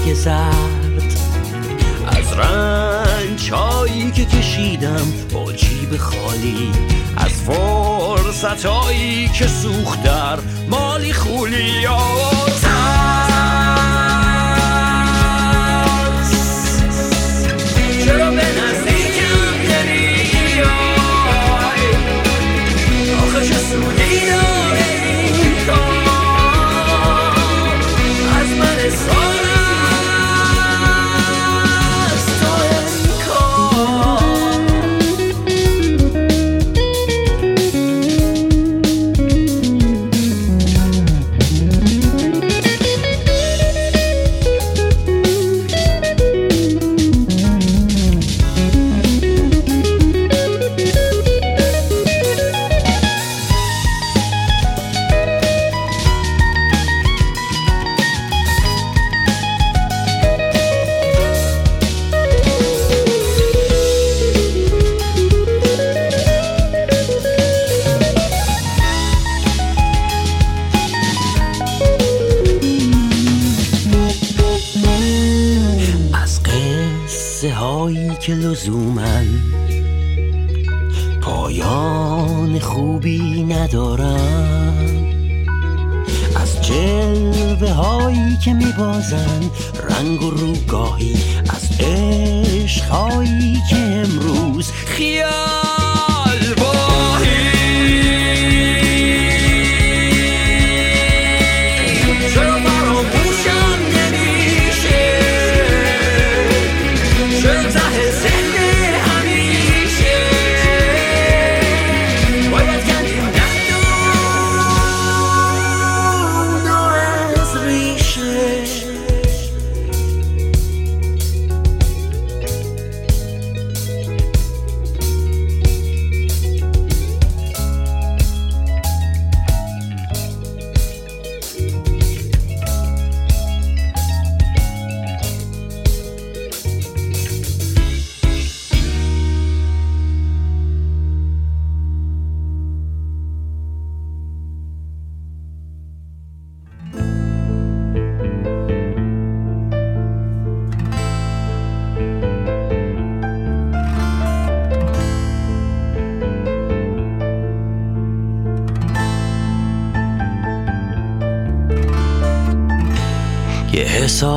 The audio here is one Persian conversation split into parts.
برگ زرد. از رنج هایی که کشیدم با جیب خالی. از فرصت هایی که سوخت در مالی خولی. که میبازم.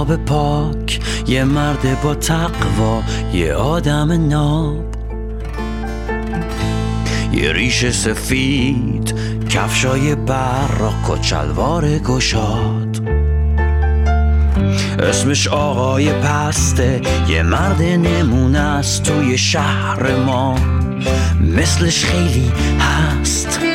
حساب پاک یه مرد با تقوا یه آدم ناب. یه ریش سفید کفشای براق و چلوار گشاد. اسمش آقای پسته یه مرد نمونه است توی شهر ما. مثلش خیلی هست.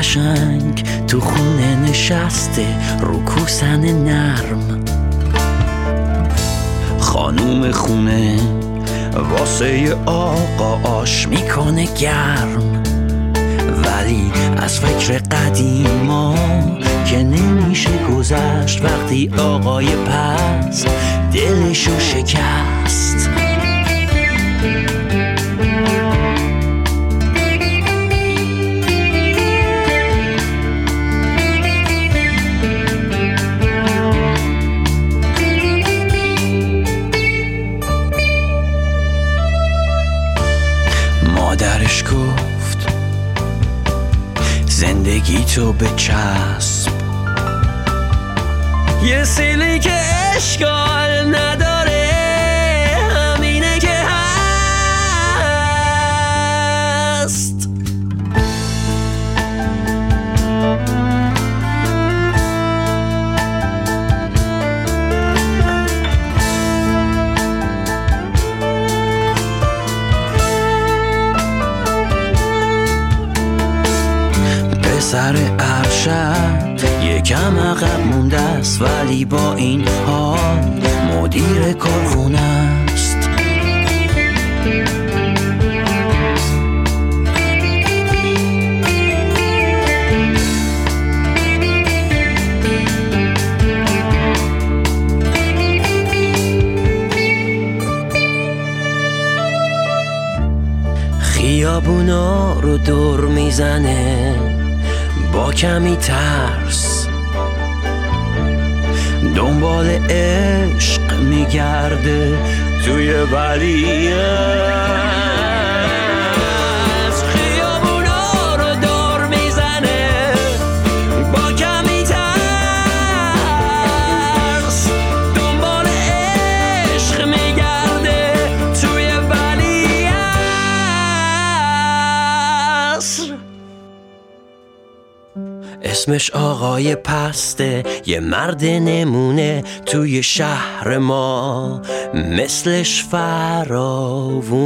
قشنگ تو خونه نشسته رو کوسن نرم. خانوم خونه واسه آقا آش می‌کنه گرم. ولی از فکر قدیما که نمیشه گذشت وقتی آقای پس دلشو شکست. زندگی تو به چسب. یه سیلی که اشکال نداره پسر ارشد یکم عقب مونده است ولی با این حال مدیر کارخونه است. خیابونا رو دور می‌زنه. با کمی ترس. دنبال عشق میگرده توی ولی اسمش آقای پسته. یه مرد نمونه توی شهر ما. مثلش فراوونه.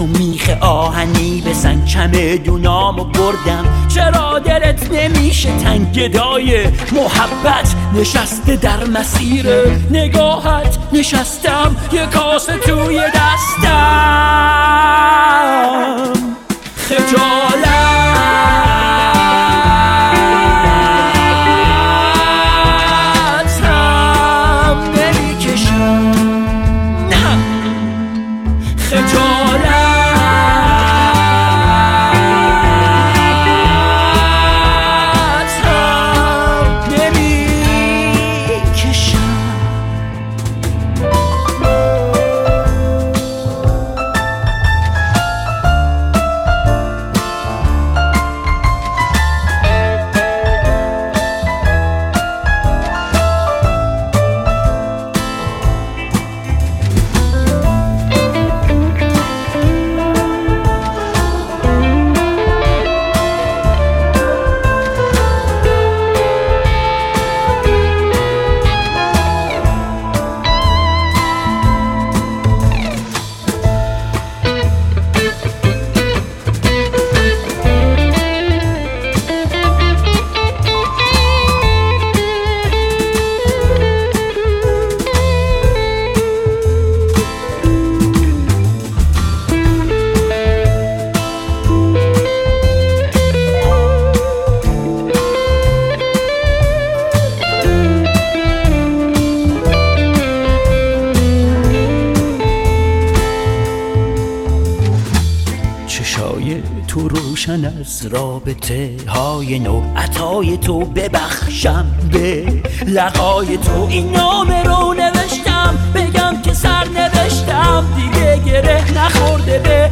چون میخ آهنی به سنگ چمدونامو بردم. چرا دلت نمیشه تنگ گدای محبت؟ نشسته در مسیر نگاهت نشستم یه کاسه توی دستم. خجالتم روشن از رابطه های نو عطای تو ببخشم. به لقای تو این نامه رو نوشتم. بگم که سر نوشتم دیگه گره نخورده به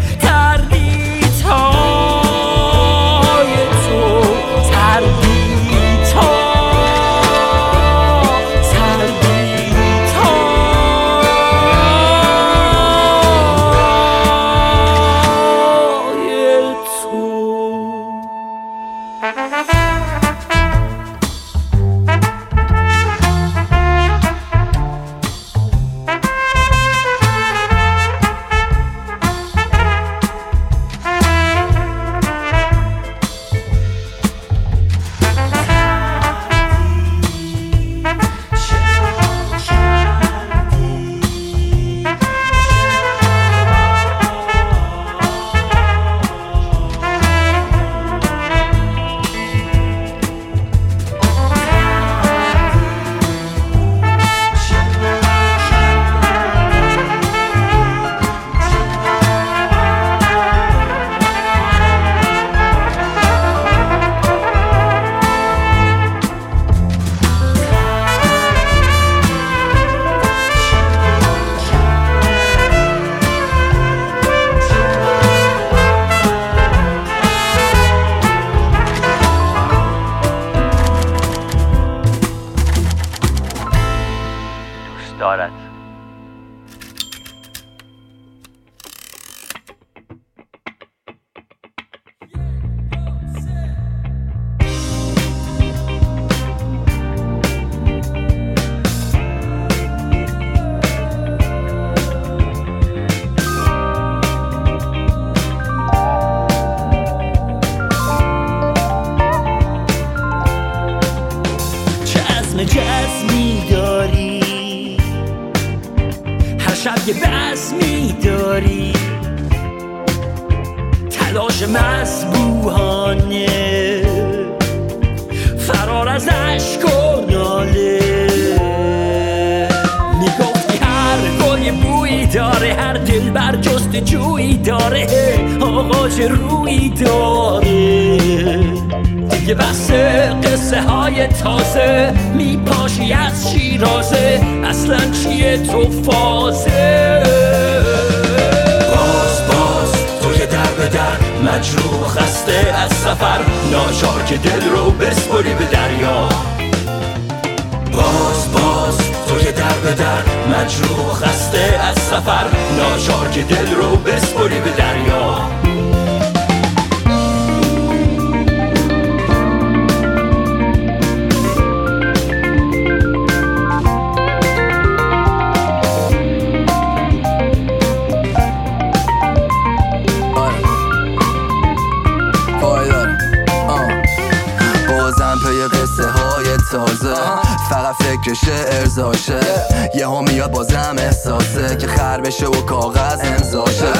sind solche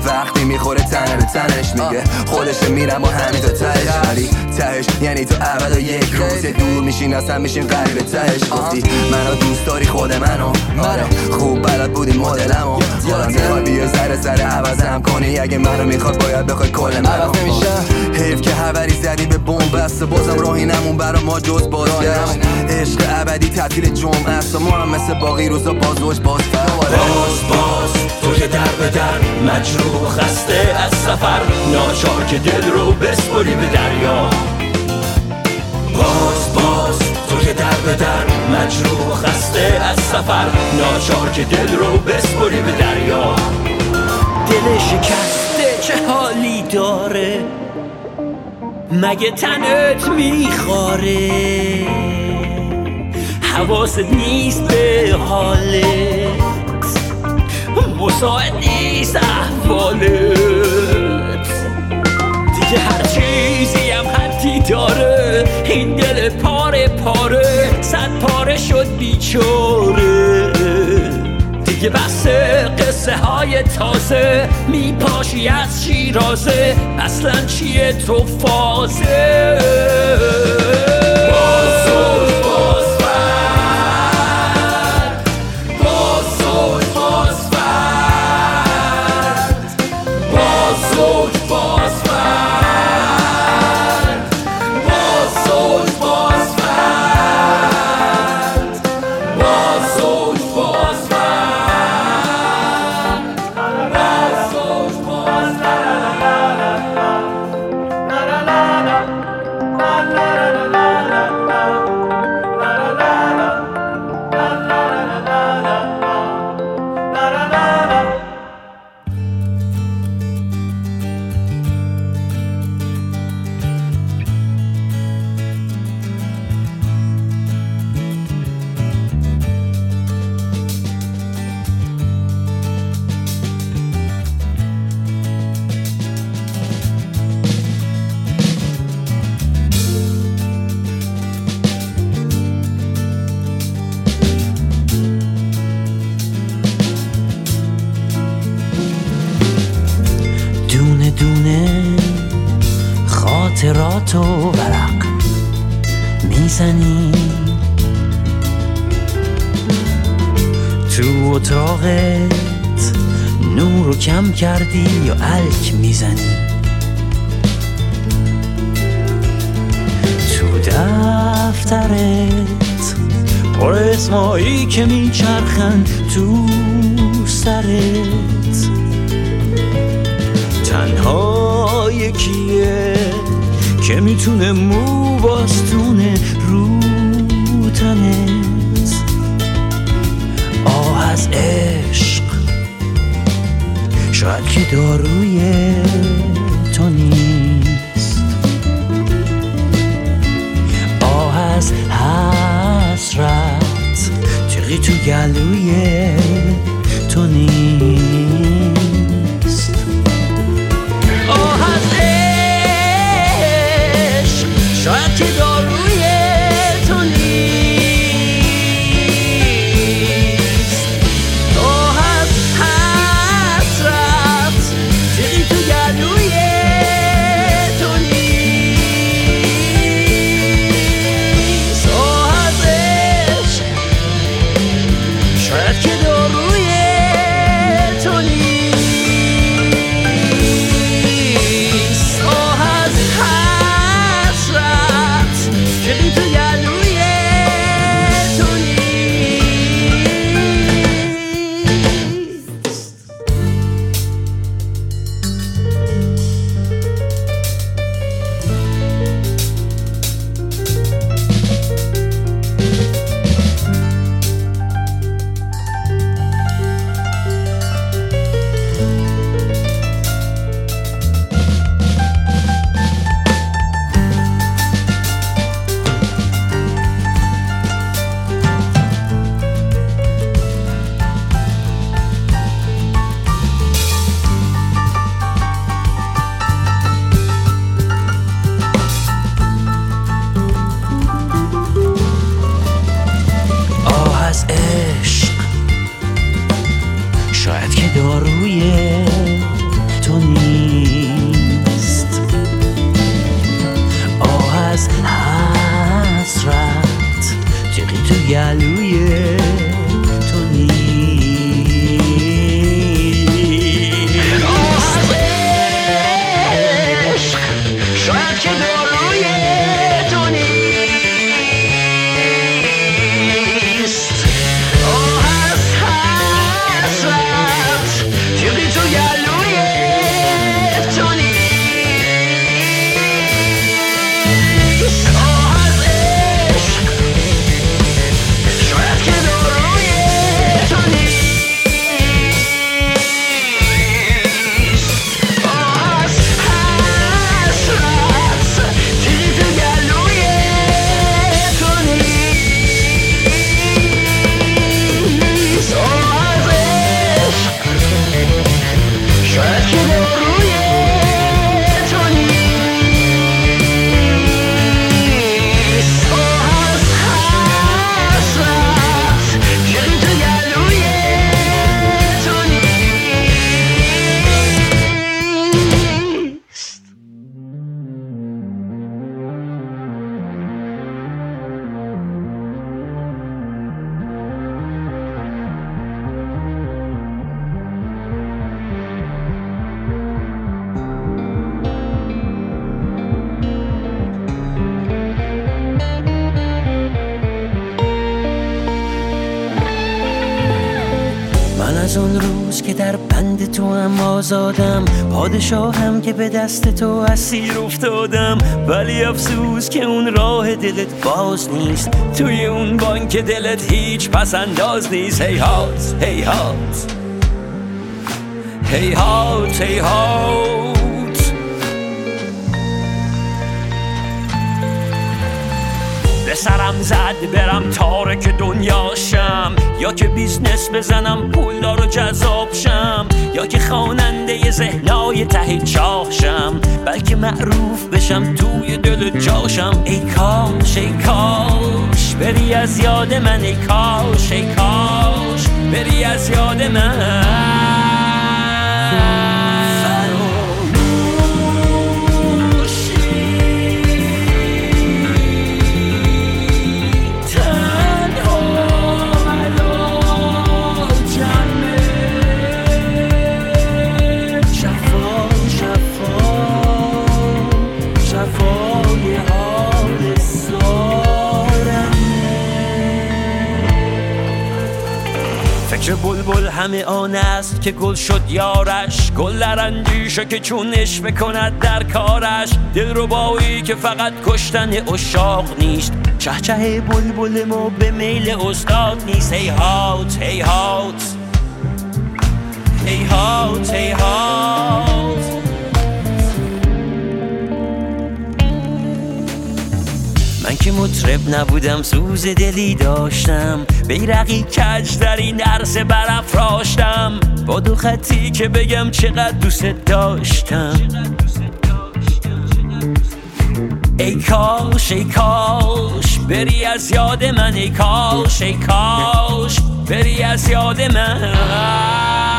Wacht وقتی می‌خوره تنه به تنش میگه. خودش میرم با همین تا تهش. ولی تهش یعنی تو اول و یک روز دور میشین اصلا میشین قریب تهش. گفتی منو دوست داری خود منو. آره خوب بلد بودی مدلمو. حالا می‌خوای بیا زره زره عوضم کنی. اگه منو می‌خواد باید بخوای کل منو حیف که هوری زدی به بمب بست بازم راهی نمون برا ما جز بازگشت عشق ابدی تعطیل جمعه است و ما هم مثل باقی روزا بازوش باز باز باز تو که در به در مجروح خسته از سفر ناچار که دل رو بسپری به دریا. باز باز تو که در به در مجروح خسته از سفر ناچار که دل رو بسپری به دریا. دل شکسته چه حالی داره؟ مگه تنت میخواره؟ حواست نیست به حالت مساعد نیست احوالت. دیگه هر چیزی هم حدی داره. این دل پاره پاره صد پاره شد بیچاره. دیگه بس قصه های تازه میپاشی از شیرازه. اصلا چیه تو فازه؟ کم کردی یا الک می‌زنی؟ تو دفترت پر اسمایی که میچرخن تو سرت. تنها یکیه که می‌تونه مو باستونه رو تنت. آه از شاید که داروی تو نیست. آه از حسرت تقی تو گلوی تو نیست. آزادم. پادشاهم که به دست تو اسیر افتادم. ولی افسوس که اون راه دلت باز نیست. توی اون بانک دلت هیچ پس انداز نیست. هی هات هی هات هی هات هی هات به سرم زد برم تارک که بیزنس بزنم پولدار و جذاب شم یا که خواننده ذهنای ته چاهشم بلکه معروف بشم توی دل جاشم. ای کاش ای کاش بری از یاد من ای کاش ای کاش بری از یاد من. چه بلبل همه آن است که گل شد یارش گل در اندیشه که چونش بکند در کارش. دل رو بایی که فقط کشتن اشاق نیست. چه چه بلبل ما به میل استاد نیست. هی هات هی هات. من که مطرب نبودم سوز دلی داشتم. بیرقی کج در این عرصه برافراشتم. با دو خطی که بگم چقدر دوست داشتم. ای کاش ای کاش بری از یاد من ای کاش ای کاش بری از یاد من.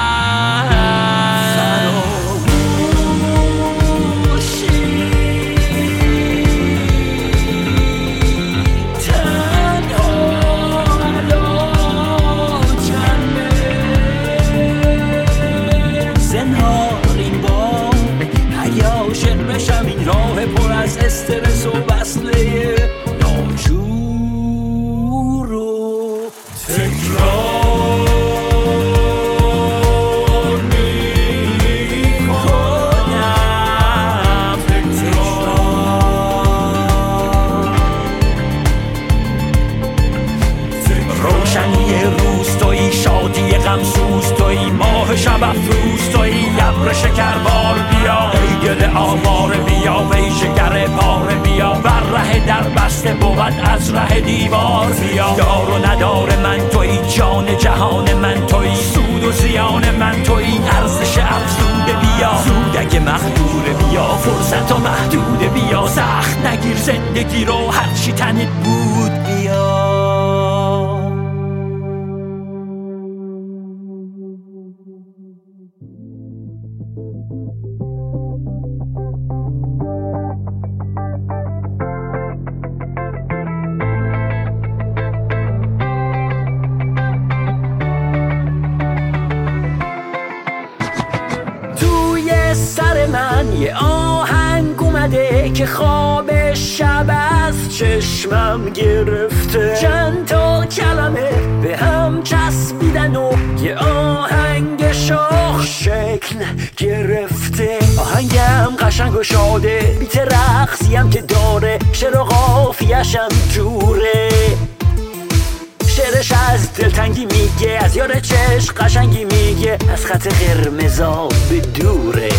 به دوره.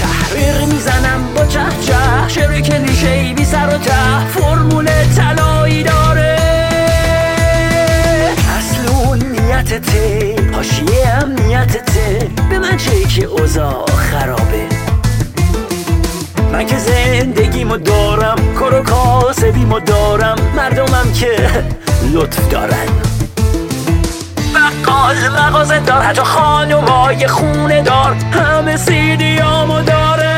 تحریر می‌زنم با چه چه شعر کلیشه بی سر و ته فرمول طلایی داره. اصل اون نیتته حاشیه هم نیتته به من چه که اوضاع خرابه. من که زندگیمو دارم کار و کاسبیمو دارم مردمم که لطف دارن. مغازه دار حتی خانومای خونه دار. همه سیدیامو داره.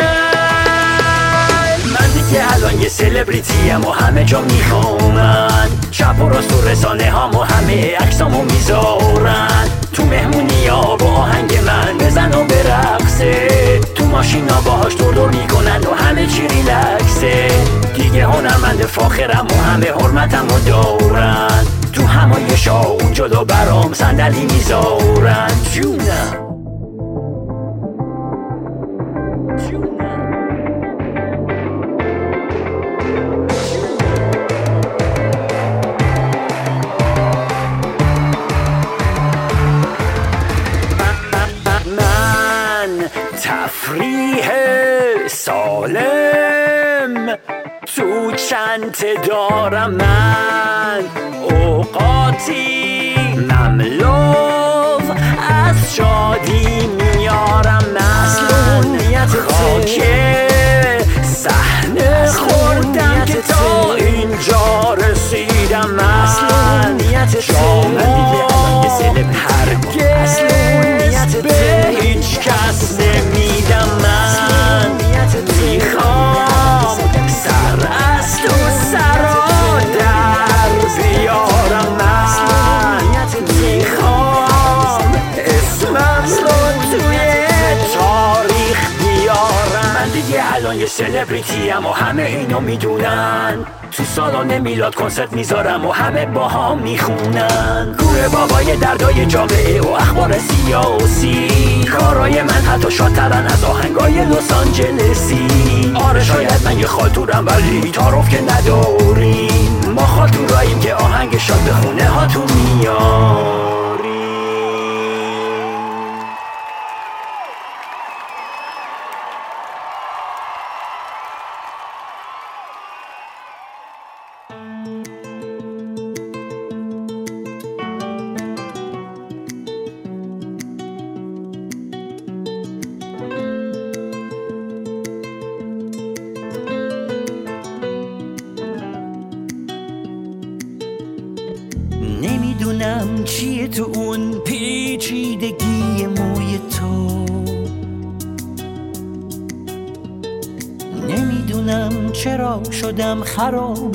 من دیگه الان یه سلبریتیم و همه جا میخوامن شب و راست تو رسانه هامو همه عکسامو می‌ذارن. تو مهمونی ها با آهنگ من بزن و برقصه. تو ماشینا باهاش دور دور می‌کنن و همه چی ریلکسه. دیگه هنرمند فاخرم و همه حرمتم و دارن تو همایش ها اون جلو برام صندلی می‌ذارن. جونم. تفریح سالم. تو چند دارم من اوقاتی مملو از شادی میارم من. خاک صحنه خوردم که تا اینجا رسیدم من. شما هرگز به هیچ کس یه سلبریتی و همه اینو می‌دونن. تو سالن میلاد کنسرت می‌ذارم و همه با هم می‌خونن. گوره بابای دردای جامعه و اخبار سیاسی. کارای من حتی شادترن از آهنگای لس آنجلسی. آره شاید من یه خالتورم ولی تعارف که نداریم. ما خالتوراییم که آهنگ شاد به خونه هاتون میاریم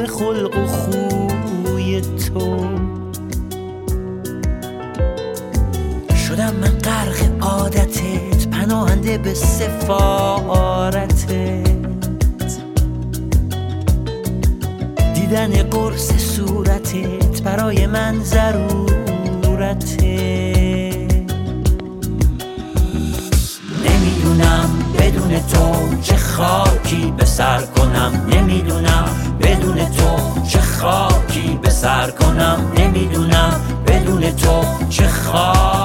خلق کنم. نمی‌دونم بدون تو چه خاکی به سر کنم. نمی‌دونم بدون تو چه خاکی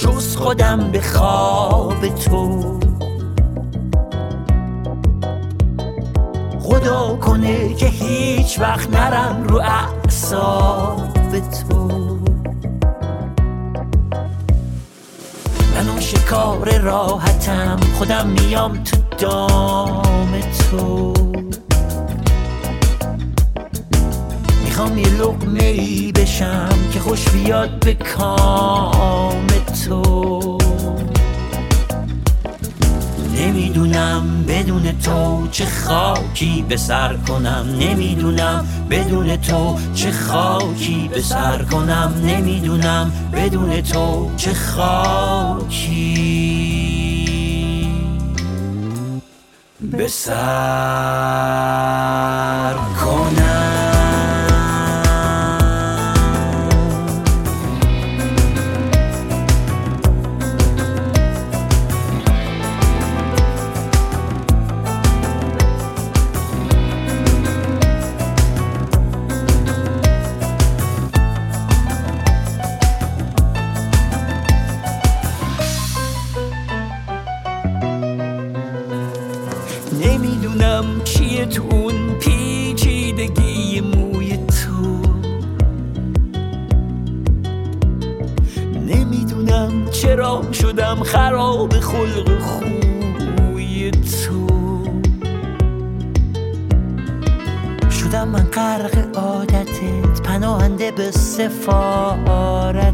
جز خودم به خواب تو. خدا کنه که هیچ وقت نرم رو اعصاب تو. من اون شکار راحتم خودم میام تو دام تو. می‌خوام یه لقمه ای بشم که خوش بیاد به کام تو. نمی‌دونم بدون تو چه خاکی به سر کنم. نمی‌دونم بدون تو چه خاکی به سر کنم. نمی‌دونم بدون تو چه خاکی به سر کنم. نمی‌دونم چیه تو اون پیچیدگی موی تو. نمی‌دونم چرا شدم خراب خلق خوی تو. شدم من غرق عادتت پناهنده به سفارتت.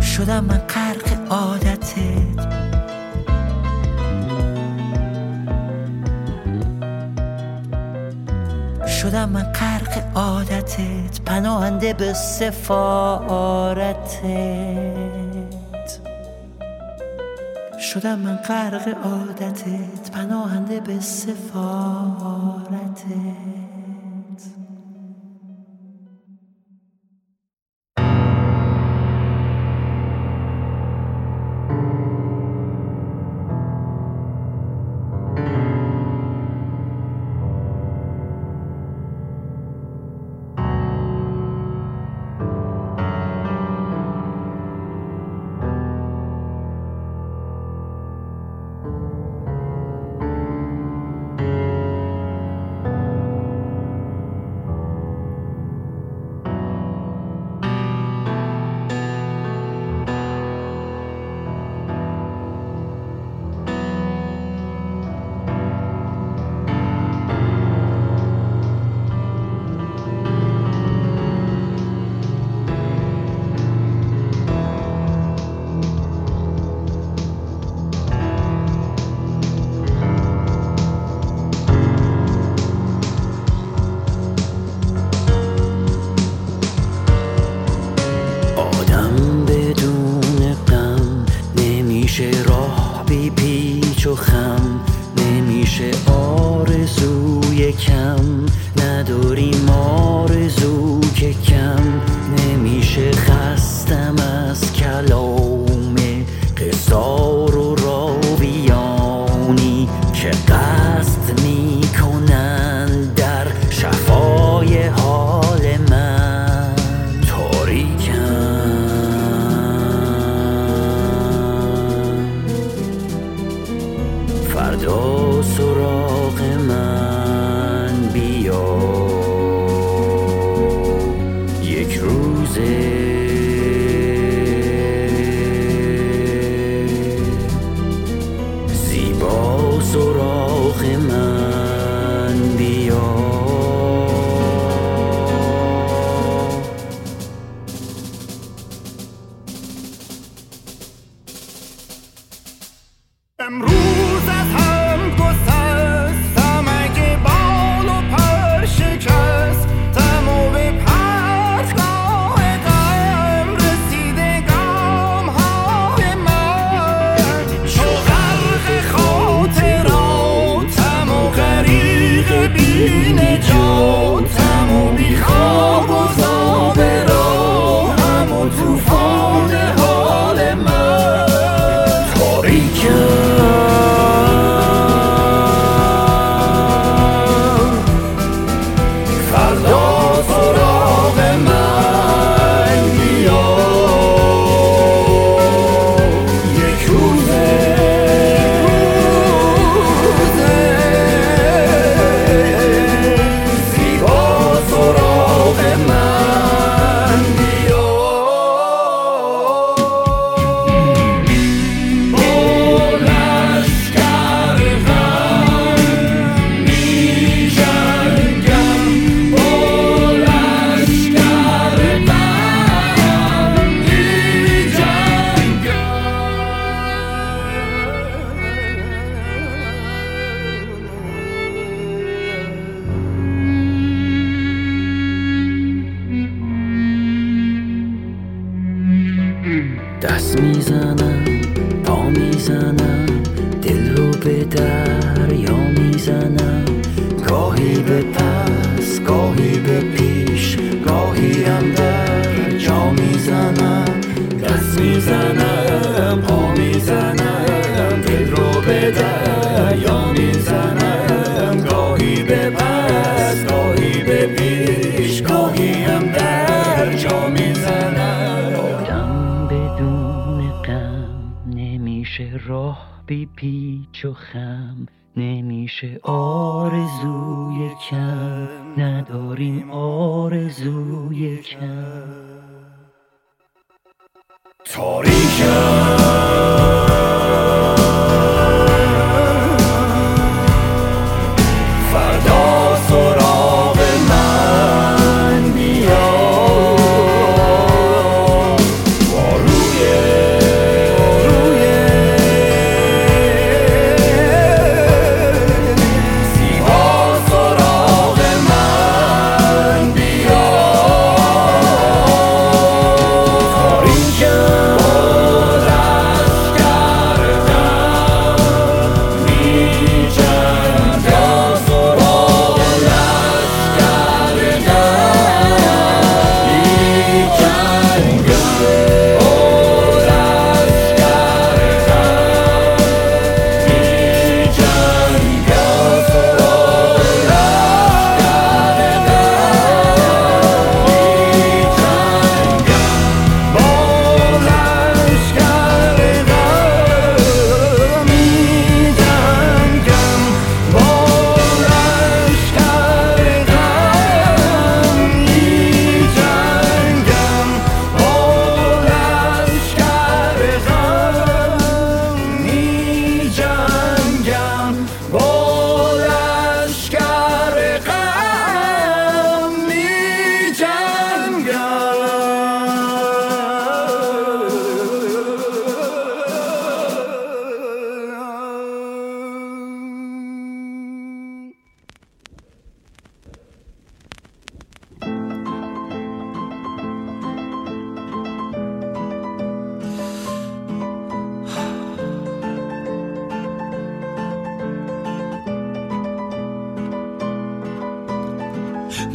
شدم من غرق عادتت. شدم من غرق عادتت پناهنده به سفارتت. شدم من غرق عادتت پناهنده به سفارتت.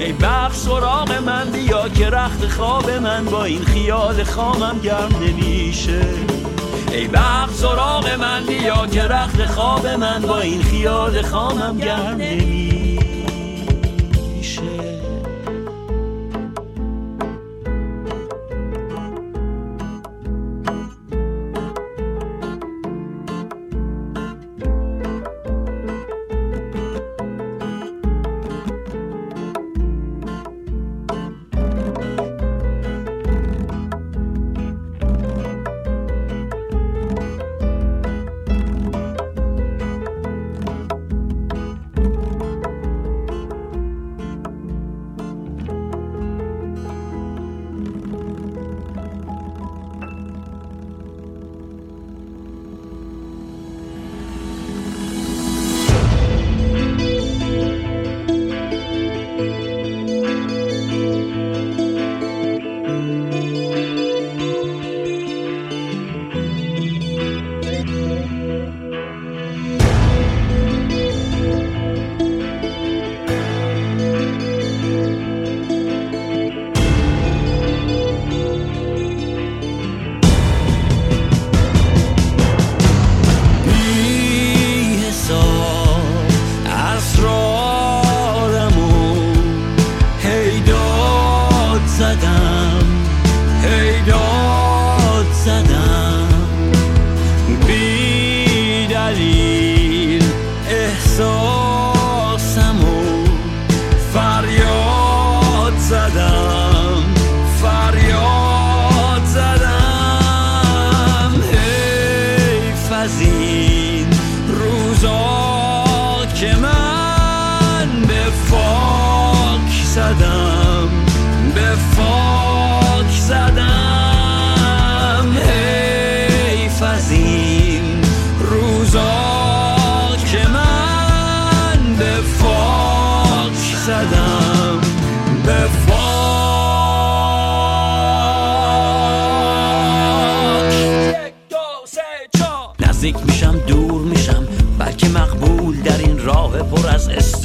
ای بخت سراغ من بیا که رخت خواب من با این خیال خامم گرم نمیشه. ای بخت سراغ من بیا که رخت خواب من با این خیال خامم گرم نمیشه.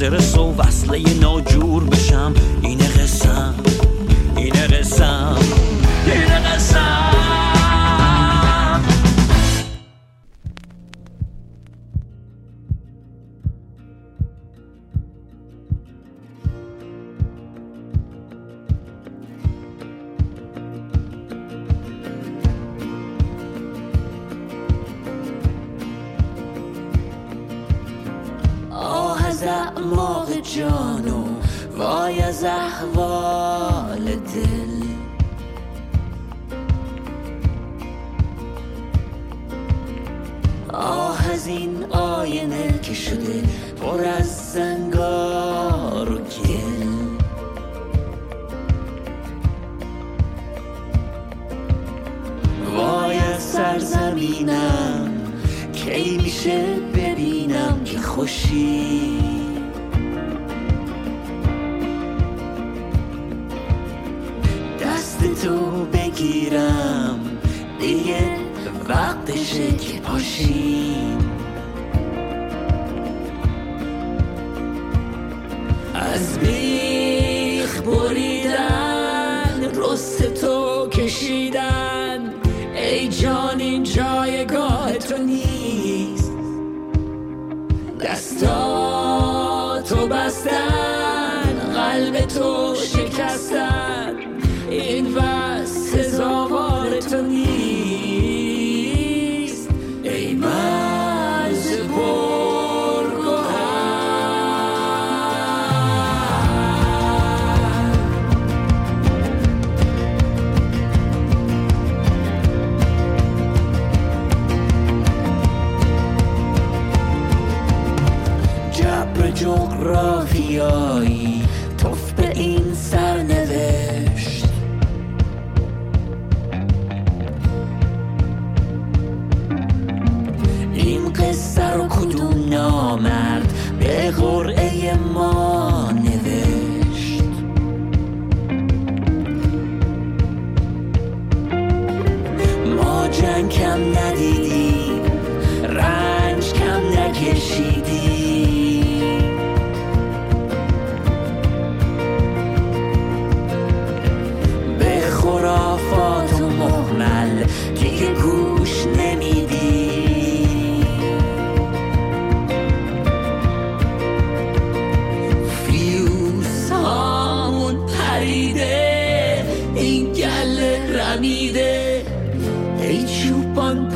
از استرس و وصله ناجور. خوشی. دست تو بگیرم دیگه وقتشه که پاشیم از بیخ بریدن رست تو کشیدن ای جان این جایگاه تو نیست. دستاتو بستن قلب تو شکستن.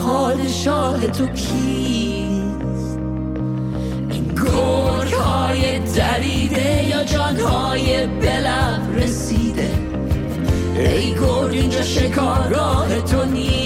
پادشاه تو کیست؟ این گرگ های دریده یا جان های بلب رسیده ای گرگ اینجا شکارگاه تو نیست؟